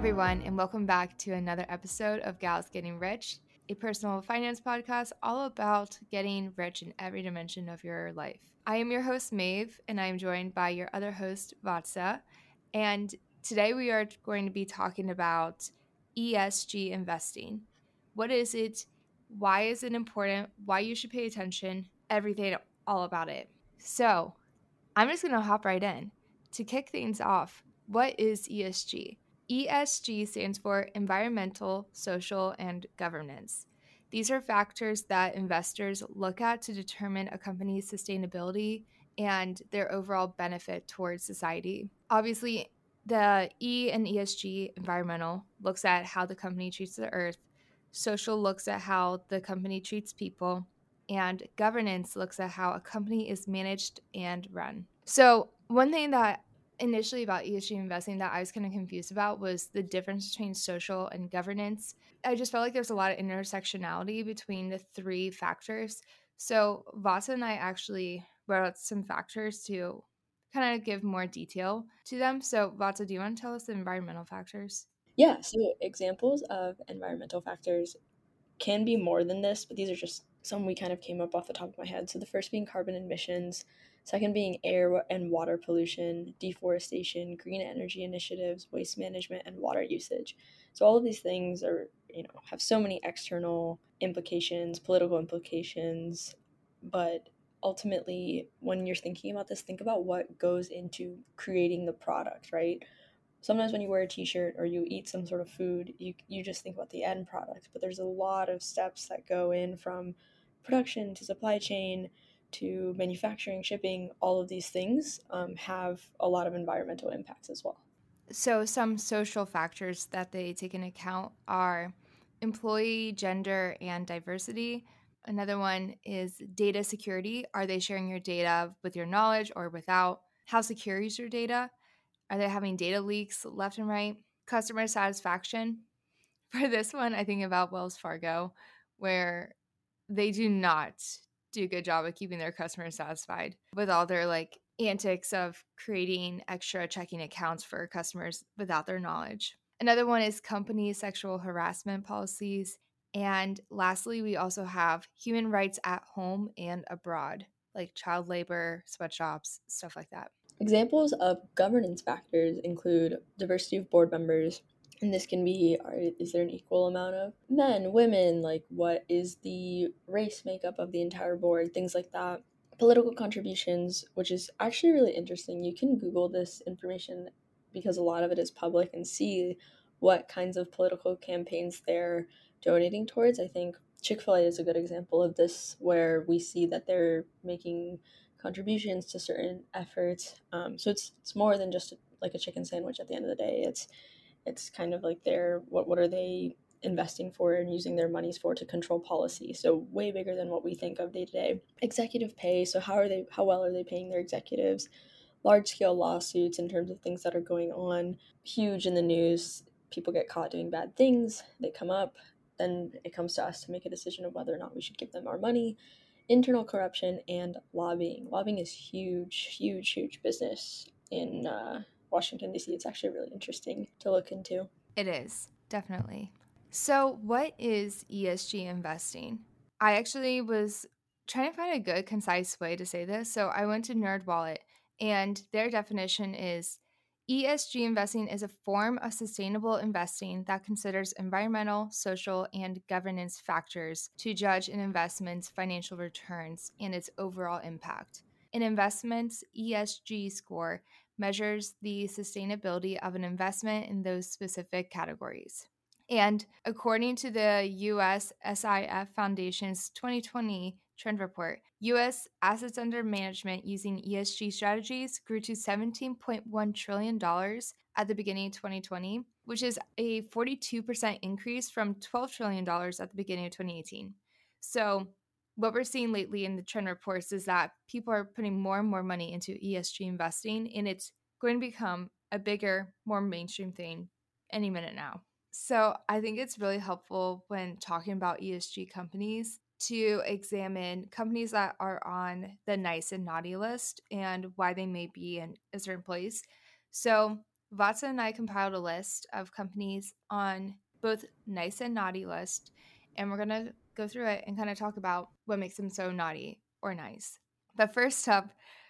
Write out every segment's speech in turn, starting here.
everyone, and welcome back to another episode of Gals Getting Rich, a personal finance podcast all about getting rich in every dimension of your life. I am your host, Maeve, and I am joined by your other host, Vattsa. And today we are going to be talking about ESG investing. What is it? Why is it important? Why you should pay attention? Everything all about it. So, I'm just going to hop right in. To kick things off, what is ESG? ESG stands for environmental, social, and governance. These are factors that investors look at to determine a company's sustainability and their overall benefit towards society. Obviously, the E and ESG environmental looks at how the company treats the earth, social looks at how the company treats people, and governance looks at how a company is managed and run. So, one thing that initially about ESG investing that I was kind of confused about was the difference between social and governance. I just felt like there's a lot of intersectionality between the three factors. So Vattsa and I actually wrote out some factors to kind of give more detail to them. So Vattsa, do you want to tell us the environmental factors? Yeah, so examples of environmental factors can be more than this, but these are just some we kind of came up off the top of my head. So the first being carbon emissions, Second, being air and water pollution, deforestation, green energy initiatives, waste management, and water usage. So all of these things are, you know, have so many external implications, political implications, but ultimately when you're thinking about this, think about what goes into creating the product, right? Sometimes when you wear a t-shirt or you eat some sort of food, you you just think about the end product, but there's a lot of steps that go in from production to supply chain to manufacturing, shipping, all of these things um, have a lot of environmental impacts as well. So, some social factors that they take into account are employee, gender, and diversity. Another one is data security. Are they sharing your data with your knowledge or without? How secure is your data? Are they having data leaks left and right? Customer satisfaction. For this one, I think about Wells Fargo, where they do not do a good job of keeping their customers satisfied with all their like antics of creating extra checking accounts for customers without their knowledge. Another one is company sexual harassment policies. And lastly, we also have human rights at home and abroad, like child labor, sweatshops, stuff like that. Examples of governance factors include diversity of board members, and this can be are, is there an equal amount of men women like what is the race makeup of the entire board things like that. Political contributions which is actually really interesting. You can google this information because a lot of it is public and see what kinds of political campaigns they're donating towards. I think chick-fil-a is a good example of this where we see that they're making contributions to certain efforts. Um, so it's, it's more than just like a chicken sandwich at the end of the day. It's it's kind of like their what what are they investing for and using their monies for to control policy. So way bigger than what we think of day to day. Executive pay. So how are they? How well are they paying their executives? Large scale lawsuits in terms of things that are going on, huge in the news. People get caught doing bad things. They come up. Then it comes to us to make a decision of whether or not we should give them our money. Internal corruption and lobbying. Lobbying is huge, huge, huge business in uh, Washington, D.C. It's actually really interesting to look into. It is, definitely. So, what is ESG investing? I actually was trying to find a good, concise way to say this. So, I went to NerdWallet, and their definition is ESG investing is a form of sustainable investing that considers environmental, social, and governance factors to judge an investment's financial returns and its overall impact. An investment's ESG score measures the sustainability of an investment in those specific categories. And according to the US SIF Foundation's 2020 trend report, US assets under management using ESG strategies grew to $17.1 trillion at the beginning of 2020, which is a 42% increase from $12 trillion at the beginning of 2018. So, what we're seeing lately in the trend reports is that people are putting more and more money into ESG investing, and it's going to become a bigger, more mainstream thing any minute now. So I think it's really helpful when talking about ESG companies to examine companies that are on the nice and naughty list and why they may be in a certain place. So Vattsa and I compiled a list of companies on both nice and naughty list, and we're gonna go through it and kind of talk about what makes them so naughty or nice. But first up,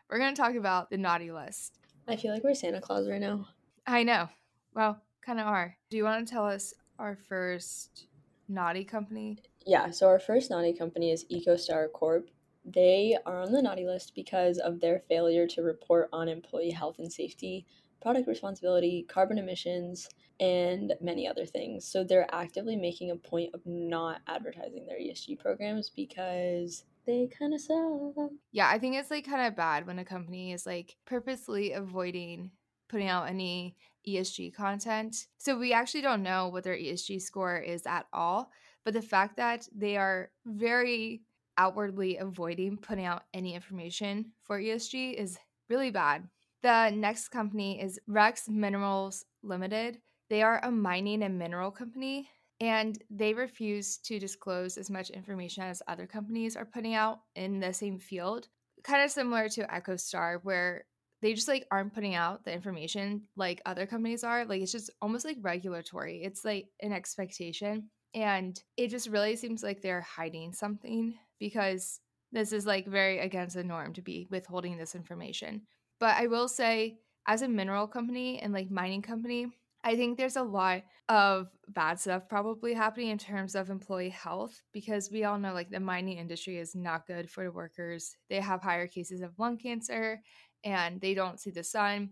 we're gonna talk about the naughty list. I feel like we're Santa Claus right now. I know. Well, kind of are. Do you want to tell us our first naughty company? Yeah, so our first naughty company is EchoStar Corp. They are on the naughty list because of their failure to report on employee health and safety, product responsibility, carbon emissions, and many other things. So they're actively making a point of not advertising their ESG programs because they kind of suck. Yeah, I think it's like kind of bad when a company is like purposely avoiding putting out any ESG content. So we actually don't know what their ESG score is at all. But the fact that they are very outwardly avoiding putting out any information for ESG is really bad. The next company is Rex Minerals Limited. They are a mining and mineral company, and they refuse to disclose as much information as other companies are putting out in the same field. Kind of similar to EchoStar, where they just like aren't putting out the information like other companies are. Like it's just almost like regulatory. It's like an expectation. And it just really seems like they're hiding something because this is like very against the norm to be withholding this information. But I will say, as a mineral company and like mining company, I think there's a lot of bad stuff probably happening in terms of employee health because we all know like the mining industry is not good for the workers. They have higher cases of lung cancer and they don't see the sun.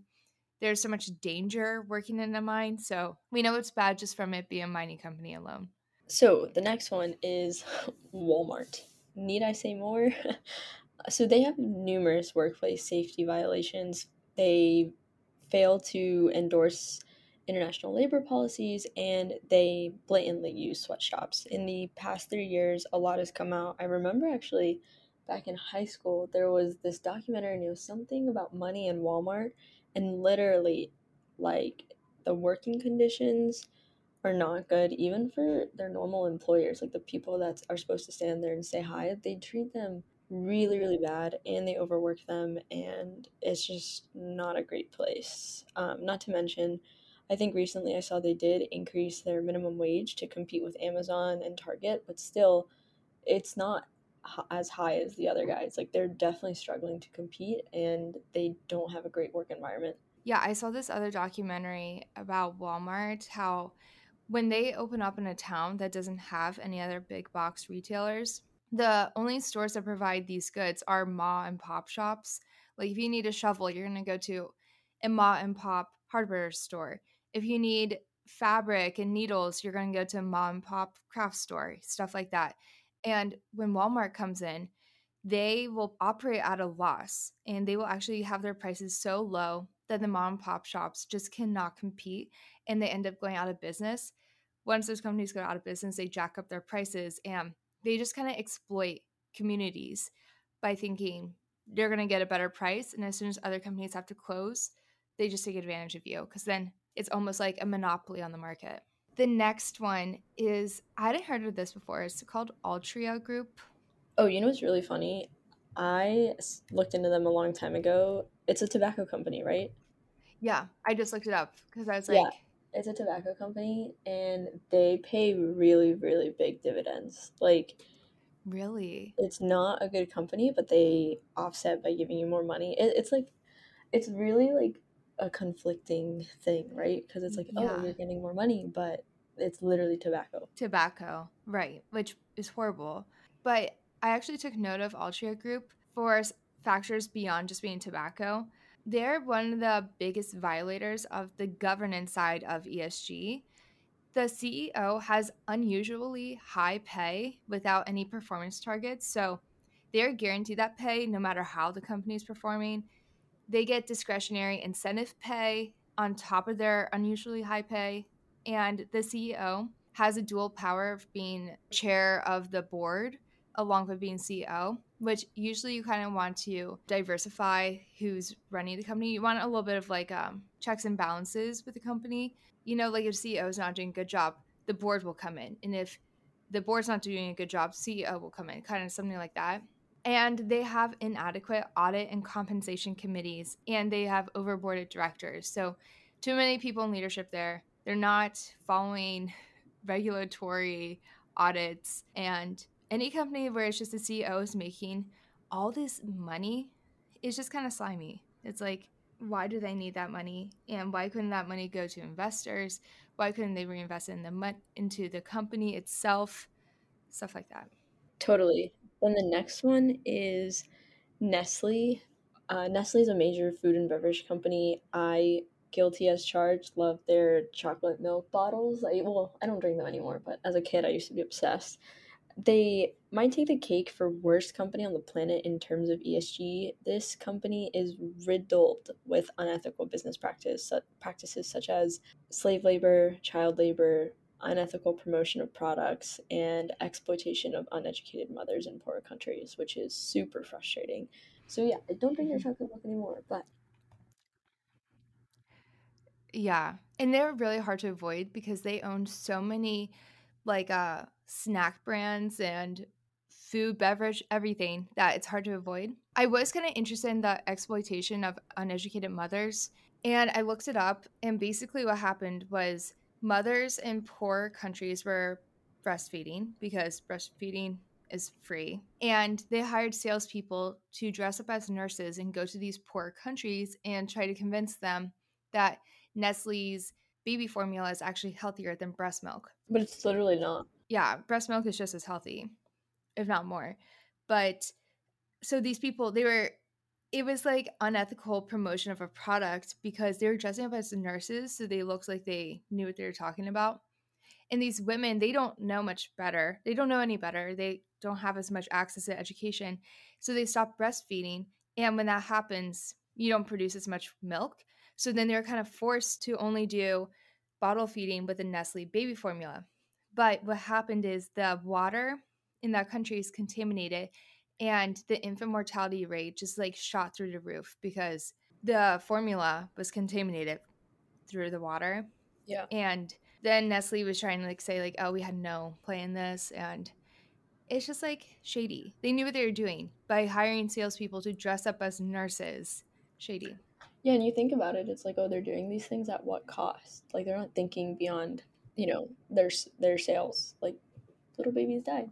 There's so much danger working in a mine. So we know it's bad just from it being a mining company alone. So the next one is Walmart. Need I say more? so they have numerous workplace safety violations. They fail to endorse international labor policies and they blatantly use sweatshops. In the past three years, a lot has come out. I remember actually back in high school, there was this documentary and it was something about money in Walmart and literally like the working conditions are not good even for their normal employers like the people that are supposed to stand there and say hi they treat them really really bad and they overwork them and it's just not a great place um, not to mention i think recently i saw they did increase their minimum wage to compete with amazon and target but still it's not as high as the other guys. Like they're definitely struggling to compete and they don't have a great work environment. Yeah, I saw this other documentary about Walmart how when they open up in a town that doesn't have any other big box retailers, the only stores that provide these goods are ma and pop shops. Like if you need a shovel, you're going to go to a ma and pop hardware store. If you need fabric and needles, you're going to go to a ma and pop craft store, stuff like that. And when Walmart comes in, they will operate at a loss and they will actually have their prices so low that the mom and pop shops just cannot compete and they end up going out of business. Once those companies go out of business, they jack up their prices and they just kind of exploit communities by thinking they're going to get a better price. And as soon as other companies have to close, they just take advantage of you because then it's almost like a monopoly on the market. The next one is I hadn't heard of this before. It's called Altria Group. Oh, you know what's really funny? I looked into them a long time ago. It's a tobacco company, right? Yeah, I just looked it up because I was like, yeah, it's a tobacco company, and they pay really, really big dividends. Like, really, it's not a good company, but they offset by giving you more money. It, it's like, it's really like a conflicting thing, right? Because it's like, oh, yeah. oh, you're getting more money, but it's literally tobacco. Tobacco, right, which is horrible. But I actually took note of Altria Group for factors beyond just being tobacco. They're one of the biggest violators of the governance side of ESG. The CEO has unusually high pay without any performance targets. So they're guaranteed that pay no matter how the company is performing they get discretionary incentive pay on top of their unusually high pay. And the CEO has a dual power of being chair of the board along with being CEO, which usually you kind of want to diversify who's running the company. You want a little bit of like um, checks and balances with the company. You know, like if CEO is not doing a good job, the board will come in. And if the board's not doing a good job, CEO will come in, kind of something like that and they have inadequate audit and compensation committees and they have overboarded directors so too many people in leadership there. They're not following regulatory audits and any company where it's just the CEO is making all this money is just kind of slimy. It's like, why do they need that money? And why couldn't that money go to investors? Why couldn't they reinvest in the mo- into the company itself? Stuff like that. Totally. Then the next one is Nestle. Uh, Nestle is a major food and beverage company. I guilty as charged love their chocolate milk bottles. I well, I don't drink them anymore, but as a kid, I used to be obsessed they might take the cake for worst company on the planet in terms of ESG. This company is riddled with unethical business practice practices such as slave labor, child labor, unethical promotion of products, and exploitation of uneducated mothers in poorer countries, which is super frustrating. So yeah, I don't drink your mm-hmm. chocolate milk anymore, but yeah, and they're really hard to avoid because they own so many like uh snack brands and food, beverage, everything that it's hard to avoid. I was kind of interested in the exploitation of uneducated mothers, and I looked it up. And basically, what happened was mothers in poor countries were breastfeeding because breastfeeding is free. And they hired salespeople to dress up as nurses and go to these poor countries and try to convince them that Nestle's baby formula is actually healthier than breast milk. But it's literally not yeah, breast milk is just as healthy, if not more. But so these people, they were, it was like unethical promotion of a product because they were dressing up as nurses, so they looked like they knew what they were talking about. And these women, they don't know much better. They don't know any better. They don't have as much access to education. So they stop breastfeeding. And when that happens, you don't produce as much milk. So then they're kind of forced to only do bottle feeding with the Nestle baby formula. But what happened is the water in that country is contaminated and the infant mortality rate just like shot through the roof because the formula was contaminated through the water. Yeah. And then Nestle was trying to like say like, oh, we had no play in this and it's just like shady. They knew what they were doing by hiring salespeople to dress up as nurses. Shady. Yeah, and you think about it, it's like, oh, they're doing these things at what cost? Like they're not thinking beyond you know their their sales. Like little babies died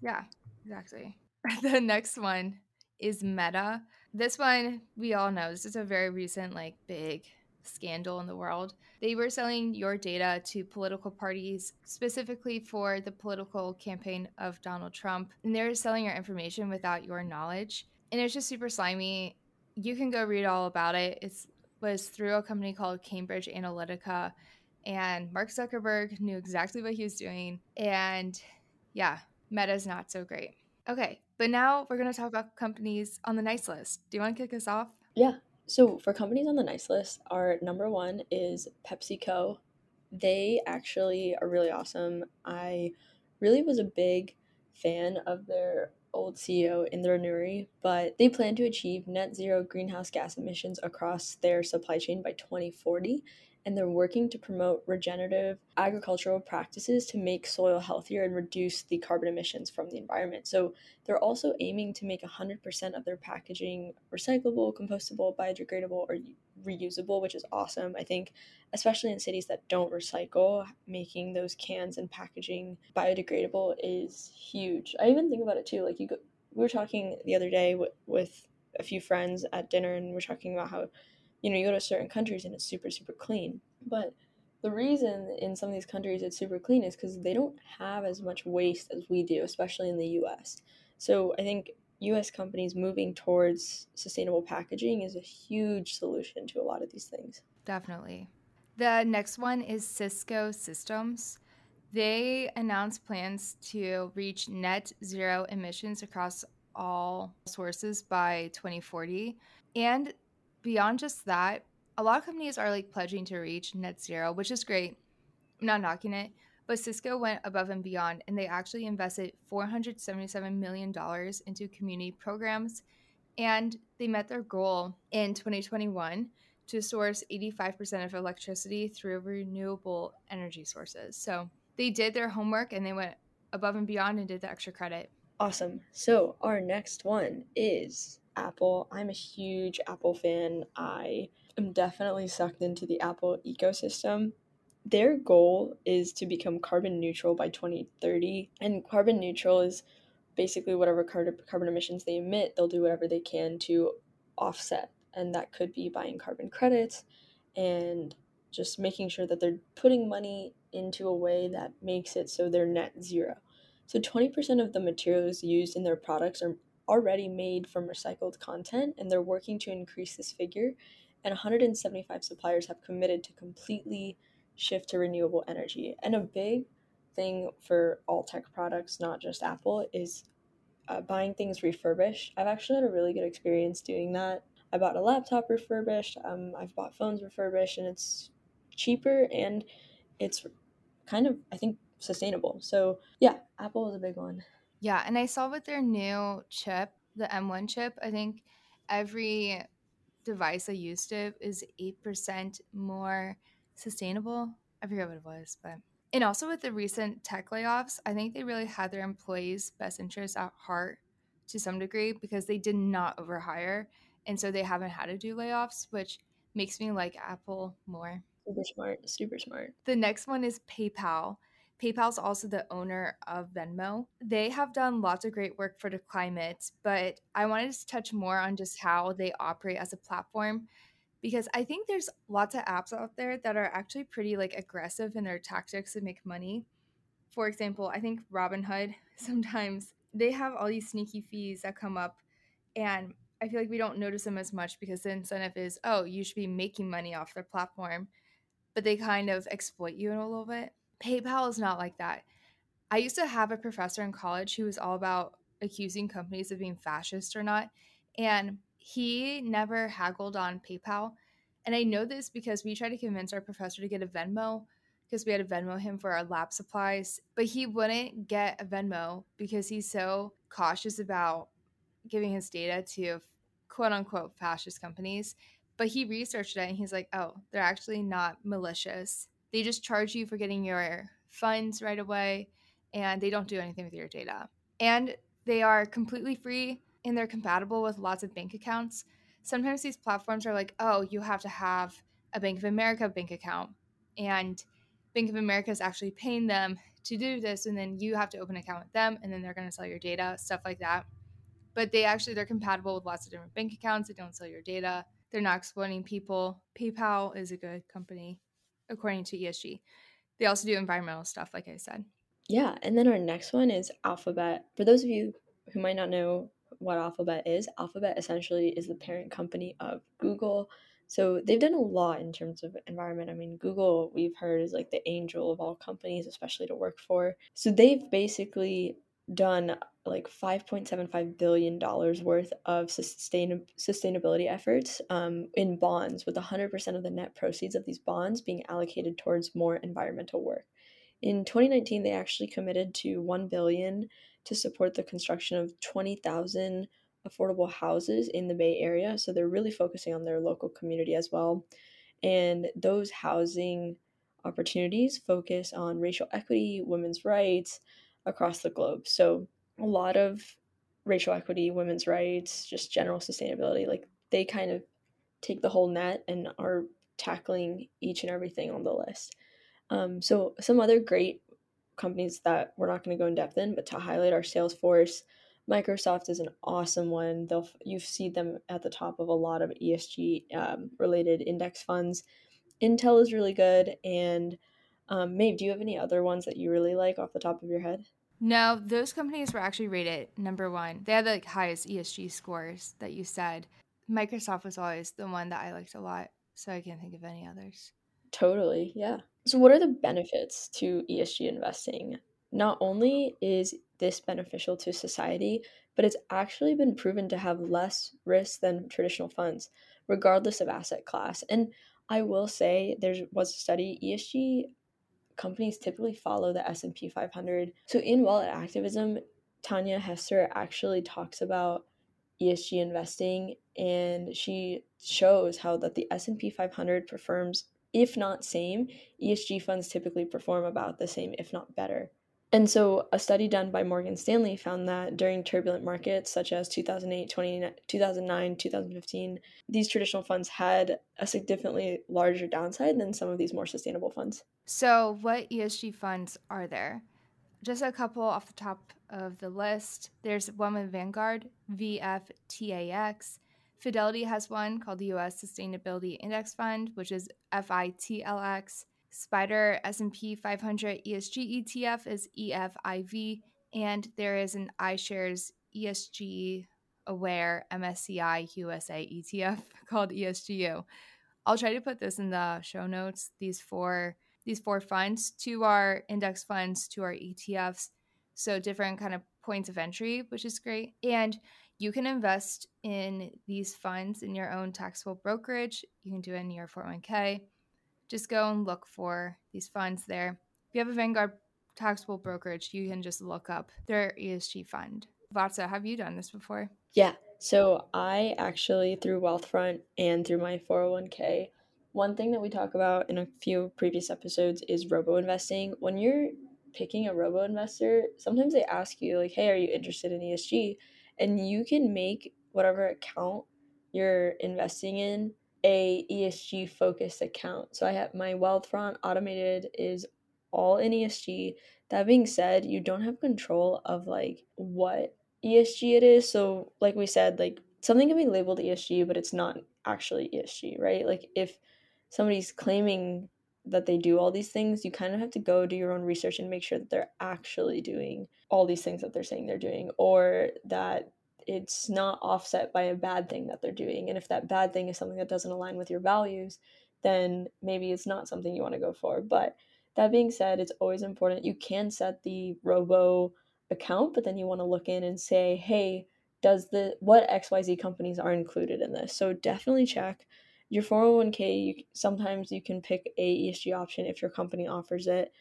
yeah exactly. The next one is meta. This one we all know this is a very recent like big scandal in the world. They were selling your data to political parties specifically for the political campaign of donald trump and they were selling your information without your knowledge. And it's just super slimy you can go read all about it it was through a company called cambridge analytica and Mark Zuckerberg knew exactly what he was doing. And yeah, Meta's not so great. Okay, but now we're going to talk about companies on the nice list. Do you want to kick us off? Yeah. So for companies on the nice list, our number one is PepsiCo. They actually are really awesome. I really was a big fan of their old CEO Indra Nooyi, but they plan to achieve net zero greenhouse gas emissions across their supply chain by 2040 and they're working to promote regenerative agricultural practices to make soil healthier and reduce the carbon emissions from the environment. So they're also aiming to make 100% of their packaging recyclable, compostable, biodegradable, or reusable, which is awesome. I think, especially in cities that don't recycle, making those cans and packaging biodegradable is huge. I even think about it too. Like you, go, we were talking the other day with, with a few friends at dinner, and we're talking about how you know, you go to certain countries and it's super, super clean. But the reason in some of these countries it's super clean is because they don't have as much waste as we do, especially in the US. So I think US companies moving towards sustainable packaging is a huge solution to a lot of these things. Definitely. The next one is Cisco Systems. They announced plans to reach net zero emissions across all sources by 2040. And beyond just that, a lot of companies are like pledging to reach net zero, which is great. I'm not knocking it, but Cisco went above and beyond and they actually invested $477 million into community programs and they met their goal in 2021 to source 85% of electricity through renewable energy sources. So they did their homework and they went above and beyond and did the extra credit. Awesome. So our next one is Apple. I'm a huge Apple fan. I am definitely sucked into the Apple ecosystem. Their goal is to become carbon neutral by 2030, and carbon neutral is basically whatever carbon emissions they emit, they'll do whatever they can to offset. And that could be buying carbon credits and just making sure that they're putting money into a way that makes it so they're net zero. So 20% of the materials used in their products are already made from recycled content, and they're working to increase this figure. And 175 suppliers have committed to completely shift to renewable energy. And a big thing for all tech products, not just Apple, is uh, buying things refurbished. I've actually had a really good experience doing that. I bought a laptop refurbished, um, I've bought phones refurbished, and it's cheaper and it's kind of, I think, sustainable. So yeah, Apple is a big one. Yeah, and I saw with their new chip, the M1 chip, I think every device I used it is 8% more sustainable. I forget what it was, but and also with the recent tech layoffs, I think they really had their employees' best interests at heart to some degree because they did not overhire. And so they haven't had to do layoffs, which makes me like Apple more. Super smart, super smart. The next one is PayPal. PayPal's also the owner of Venmo. They have done lots of great work for the climate, but I wanted to touch more on just how they operate as a platform because I think there's lots of apps out there that are actually pretty like aggressive in their tactics to make money. For example, I think Robinhood sometimes they have all these sneaky fees that come up and I feel like we don't notice them as much because the incentive is, oh, you should be making money off their platform, but they kind of exploit you in a little bit. PayPal is not like that. I used to have a professor in college who was all about accusing companies of being fascist or not. And he never haggled on PayPal. And I know this because we tried to convince our professor to get a Venmo because we had to Venmo him for our lab supplies, but he wouldn't get a Venmo because he's so cautious about giving his data to quote unquote fascist companies. But he researched it and he's like, oh, they're actually not malicious. They just charge you for getting your funds right away and they don't do anything with your data. And they are completely free and they're compatible with lots of bank accounts. Sometimes these platforms are like, oh, you have to have a Bank of America bank account. And Bank of America is actually paying them to do this. And then you have to open an account with them and then they're going to sell your data, stuff like that. But they actually, they're compatible with lots of different bank accounts. They don't sell your data. They're not exploiting people. PayPal is a good company according to ESG. They also do environmental stuff, like I said. Yeah, and then our next one is Alphabet. For those of you who might not know what Alphabet is, Alphabet essentially is the parent company of Google. So they've done a lot in terms of environment. I mean, Google, we've heard, is like the angel of all companies, especially to work for. So they've basically done like 5.75 billion dollars worth of sustain- sustainability efforts um, in bonds with 100% of the net proceeds of these bonds being allocated towards more environmental work in 2019 they actually committed to 1 billion to support the construction of 20,000 affordable houses in the bay area so they're really focusing on their local community as well and those housing opportunities focus on racial equity women's rights across the globe. So a lot of racial equity, women's rights, just general sustainability, like they kind of take the whole net and are tackling each and everything on the list. Um, so some other great companies that we're not going to go in depth in, but to highlight our Salesforce, Microsoft is an awesome one. They'll you see them at the top of a lot of ESG um, related index funds. Intel is really good, and um, Maeve, do you have any other ones that you really like off the top of your head? No, those companies were actually rated number one. They had the like, highest ESG scores that you said. Microsoft was always the one that I liked a lot, so I can't think of any others. Totally, yeah. So, what are the benefits to ESG investing? Not only is this beneficial to society, but it's actually been proven to have less risk than traditional funds, regardless of asset class. And I will say there was a study ESG companies typically follow the S&P 500. So in Wallet Activism, Tanja Hester actually talks about ESG investing and she shows how that the S&P 500 performs if not same, ESG funds typically perform about the same if not better. And so, a study done by Morgan Stanley found that during turbulent markets such as 2008, 2009, 2015, these traditional funds had a significantly larger downside than some of these more sustainable funds. So, what ESG funds are there? Just a couple off the top of the list. There's one with Vanguard, VFTAX. Fidelity has one called the US Sustainability Index Fund, which is FITLX. SPDR S&P 500 ESG ETF is EFIV, and there is an iShares ESG Aware MSCI USA ETF called ESGU. I'll try to put this in the show notes. These four these four funds, to our index funds, to our ETFs, so different kind of points of entry, which is great. And you can invest in these funds in your own taxable brokerage. You can do it in your 401k just go and look for these funds there. If you have a Vanguard taxable brokerage, you can just look up their ESG fund. Vattsa, have you done this before? Yeah. So I actually, through Wealthfront and through my 401k, one thing that we talk about in a few previous episodes is robo investing. When you're picking a robo investor, sometimes they ask you, like, hey, are you interested in ESG? And you can make whatever account you're investing in a ESG focused account. So I have my Wealthfront automated is all in ESG. That being said, you don't have control of like what ESG it is. So like we said, like something can be labeled ESG, but it's not actually ESG, right? Like if somebody's claiming that they do all these things, you kind of have to go do your own research and make sure that they're actually doing all these things that they're saying they're doing or that it's not offset by a bad thing that they're doing. And if that bad thing is something that doesn't align with your values, then maybe it's not something you want to go for. But that being said, it's always important. You can set the robo account, but then you want to look in and say, hey, does the what XYZ companies are included in this? So definitely check your 401k. You, sometimes you can pick a ESG option if your company offers it.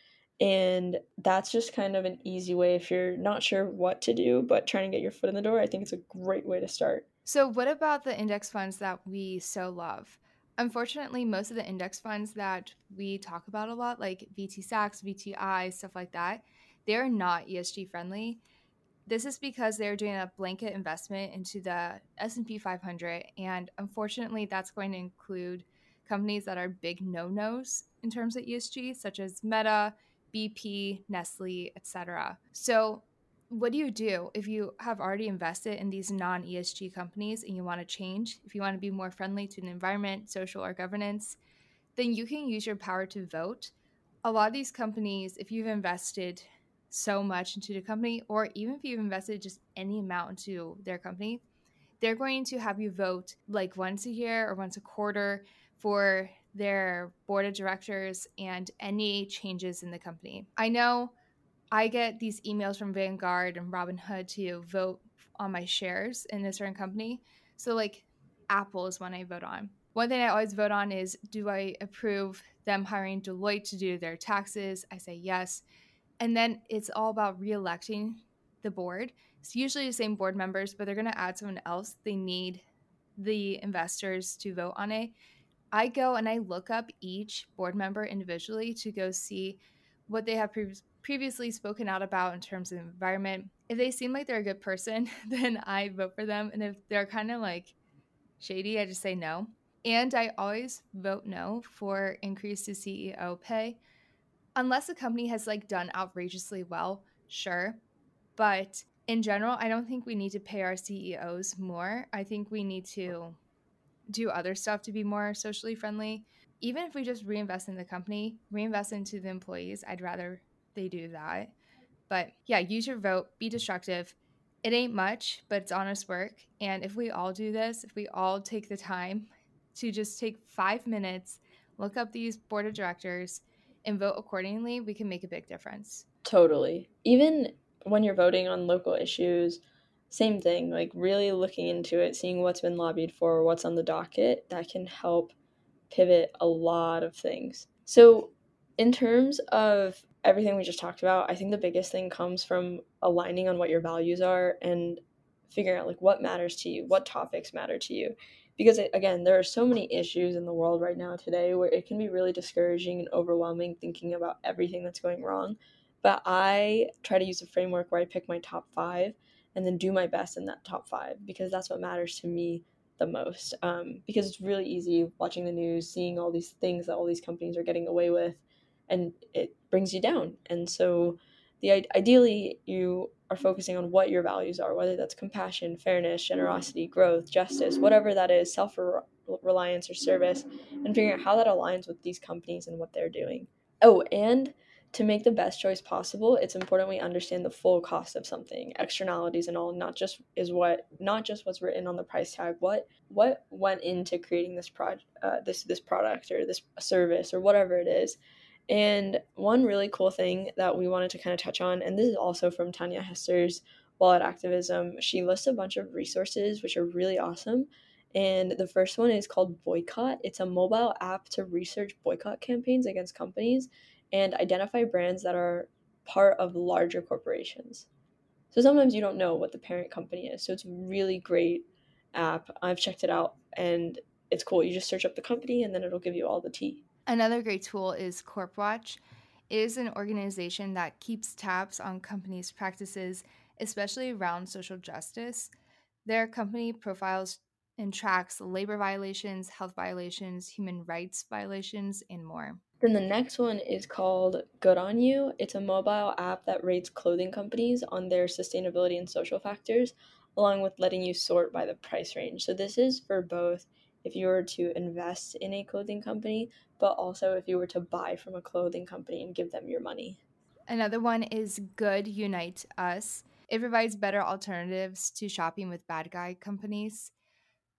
And that's just kind of an easy way if you're not sure what to do, but trying to get your foot in the door. I think it's a great way to start. So, what about the index funds that we so love? Unfortunately, most of the index funds that we talk about a lot, like VTSAX, VTI, stuff like that, they're not ESG friendly. This is because they're doing a blanket investment into the S&P 500 and unfortunately that's going to include companies that are big no-nos in terms of ESG such as Meta, BP, Nestle, etc. So, what do you do if you have already invested in these non ESG companies and you want to change? If you want to be more friendly to the environment, social, or governance, then you can use your power to vote. A lot of these companies, if you've invested so much into the company, or even if you've invested just any amount into their company, they're going to have you vote like once a year or once a quarter for their board of directors and any changes in the company. I know I get these emails from Vanguard and Robinhood to vote on my shares in a certain company. So, like, Apple is one I vote on. One thing I always vote on is do I approve them hiring Deloitte to do their taxes? I say yes. And then it's all about re electing the board. It's usually the same board members, but they're going to add someone else. They need the investors to vote on it. I go and I look up each board member individually to go see what they have pre- previously spoken out about in terms of environment. If they seem like they're a good person, then I vote for them. And if they're kind of like shady, I just say no. And I always vote no for increase to CEO pay. Unless a company has like done outrageously well, sure. But in general, I don't think we need to pay our CEOs more. I think we need to do other stuff to be more socially friendly. Even if we just reinvest in the company, reinvest into the employees, I'd rather they do that. But yeah, use your vote, be destructive. It ain't much, but it's honest work. And if we all do this, if we all take the time to just take five minutes, look up these board of directors, and vote accordingly, we can make a big difference. Totally. Even when you're voting on local issues, same thing, like really looking into it, seeing what's been lobbied for, what's on the docket, that can help pivot a lot of things. So, in terms of everything we just talked about, I think the biggest thing comes from aligning on what your values are and figuring out like what matters to you, what topics matter to you. Because again, there are so many issues in the world right now today where it can be really discouraging and overwhelming thinking about everything that's going wrong. but I try to use a framework where I pick my top five and then do my best in that top five because that's what matters to me the most. Um, because it's really easy watching the news, seeing all these things that all these companies are getting away with, and it brings you down. And so, the ideally you are focusing on what your values are, whether that's compassion, fairness, generosity, growth, justice, whatever that is, self reliance or service, and figuring out how that aligns with these companies and what they're doing. Oh, and to make the best choice possible, it's important we understand the full cost of something, externalities and all, not just is what not just what's written on the price tag. What what went into creating this project, uh, this this product or this service or whatever it is. And one really cool thing that we wanted to kind of touch on, and this is also from Tanja Hester's Wallet Activism. She lists a bunch of resources which are really awesome. And the first one is called Boycott. It's a mobile app to research boycott campaigns against companies and identify brands that are part of larger corporations. So sometimes you don't know what the parent company is. So it's a really great app. I've checked it out and it's cool. You just search up the company and then it'll give you all the tea. Another great tool is CorpWatch. It is an organization that keeps tabs on companies' practices, especially around social justice. Their company profiles and tracks labor violations, health violations, human rights violations, and more. Then the next one is called Good On You. It's a mobile app that rates clothing companies on their sustainability and social factors, along with letting you sort by the price range. So this is for both if you were to invest in a clothing company, but also if you were to buy from a clothing company and give them your money. Another one is Good Unite Us. It provides better alternatives to shopping with bad guy companies.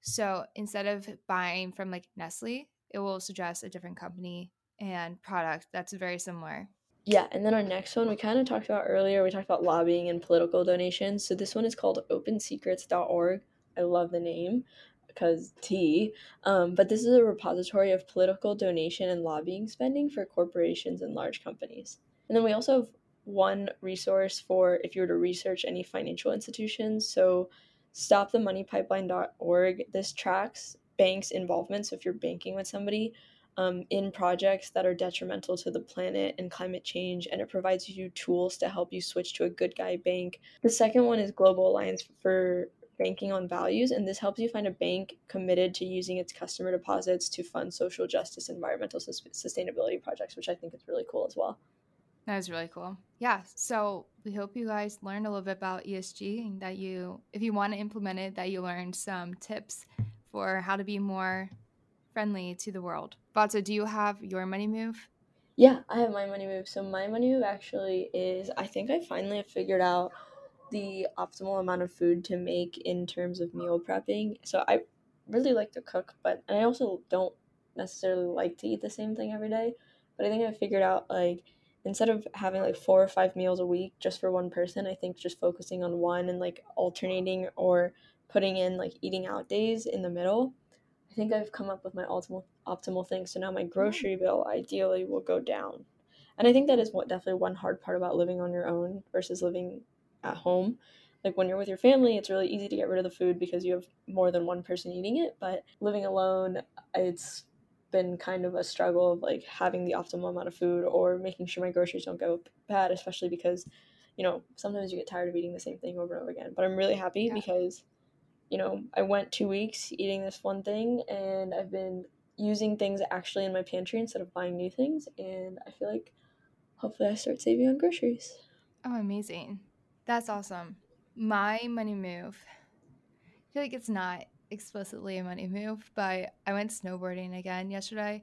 So instead of buying from like Nestle, it will suggest a different company and product that's very similar. Yeah, and then our next one we kind of talked about earlier. We talked about lobbying and political donations. So this one is called OpenSecrets.org. I love the name because T. Um, but this is a repository of political donation and lobbying spending for corporations and large companies. And then we also have one resource for if you were to research any financial institutions. So stopthemoneypipeline.org. This tracks banks' involvement. So if you're banking with somebody, um, in projects that are detrimental to the planet and climate change, and it provides you tools to help you switch to a good guy bank. The second one is Global Alliance for Banking on Values, and this helps you find a bank committed to using its customer deposits to fund social justice, environmental sustainability projects, which I think is really cool as well. That is really cool. Yeah. So we hope you guys learned a little bit about ESG and that you, if you want to implement it, that you learned some tips for how to be more friendly to the world. Vattsa, do you have your money move? Yeah, I have my money move. So my money move actually is I think I finally have figured out the optimal amount of food to make in terms of meal prepping. So I really like to cook, but and I also don't necessarily like to eat the same thing every day. But I think I figured out like instead of having like four or five meals a week just for one person, I think just focusing on one and like alternating or putting in like eating out days in the middle I think I've come up with my optimal optimal thing. So now my mm. grocery bill ideally will go down. And I think that is what definitely one hard part about living on your own versus living at home. Like when you're with your family, it's really easy to get rid of the food because you have more than one person eating it. But living alone, it's been kind of a struggle of like having the optimal amount of food or making sure my groceries don't go bad, especially because, you know, sometimes you get tired of eating the same thing over and over again. But I'm really happy yeah. because you know, I went two weeks eating this one thing and I've been using things actually in my pantry instead of buying new things. And I feel like hopefully I start saving on groceries. Oh, amazing. That's awesome. My money move, I feel like it's not explicitly a money move, but I went snowboarding again yesterday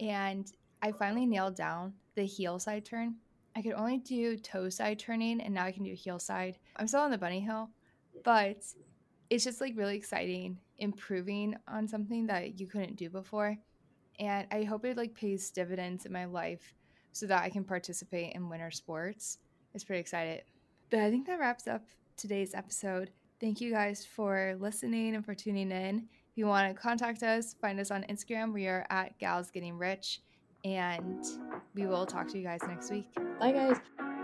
and I finally nailed down the heel side turn. I could only do toe side turning and now I can do heel side. I'm still on the bunny hill, but it's just like really exciting improving on something that you couldn't do before and i hope it like pays dividends in my life so that i can participate in winter sports it's pretty excited but i think that wraps up today's episode. Thank you guys for listening and for tuning in. If you want to contact us find us on instagram. We are at gals getting rich. And we will talk to you guys next week. Bye guys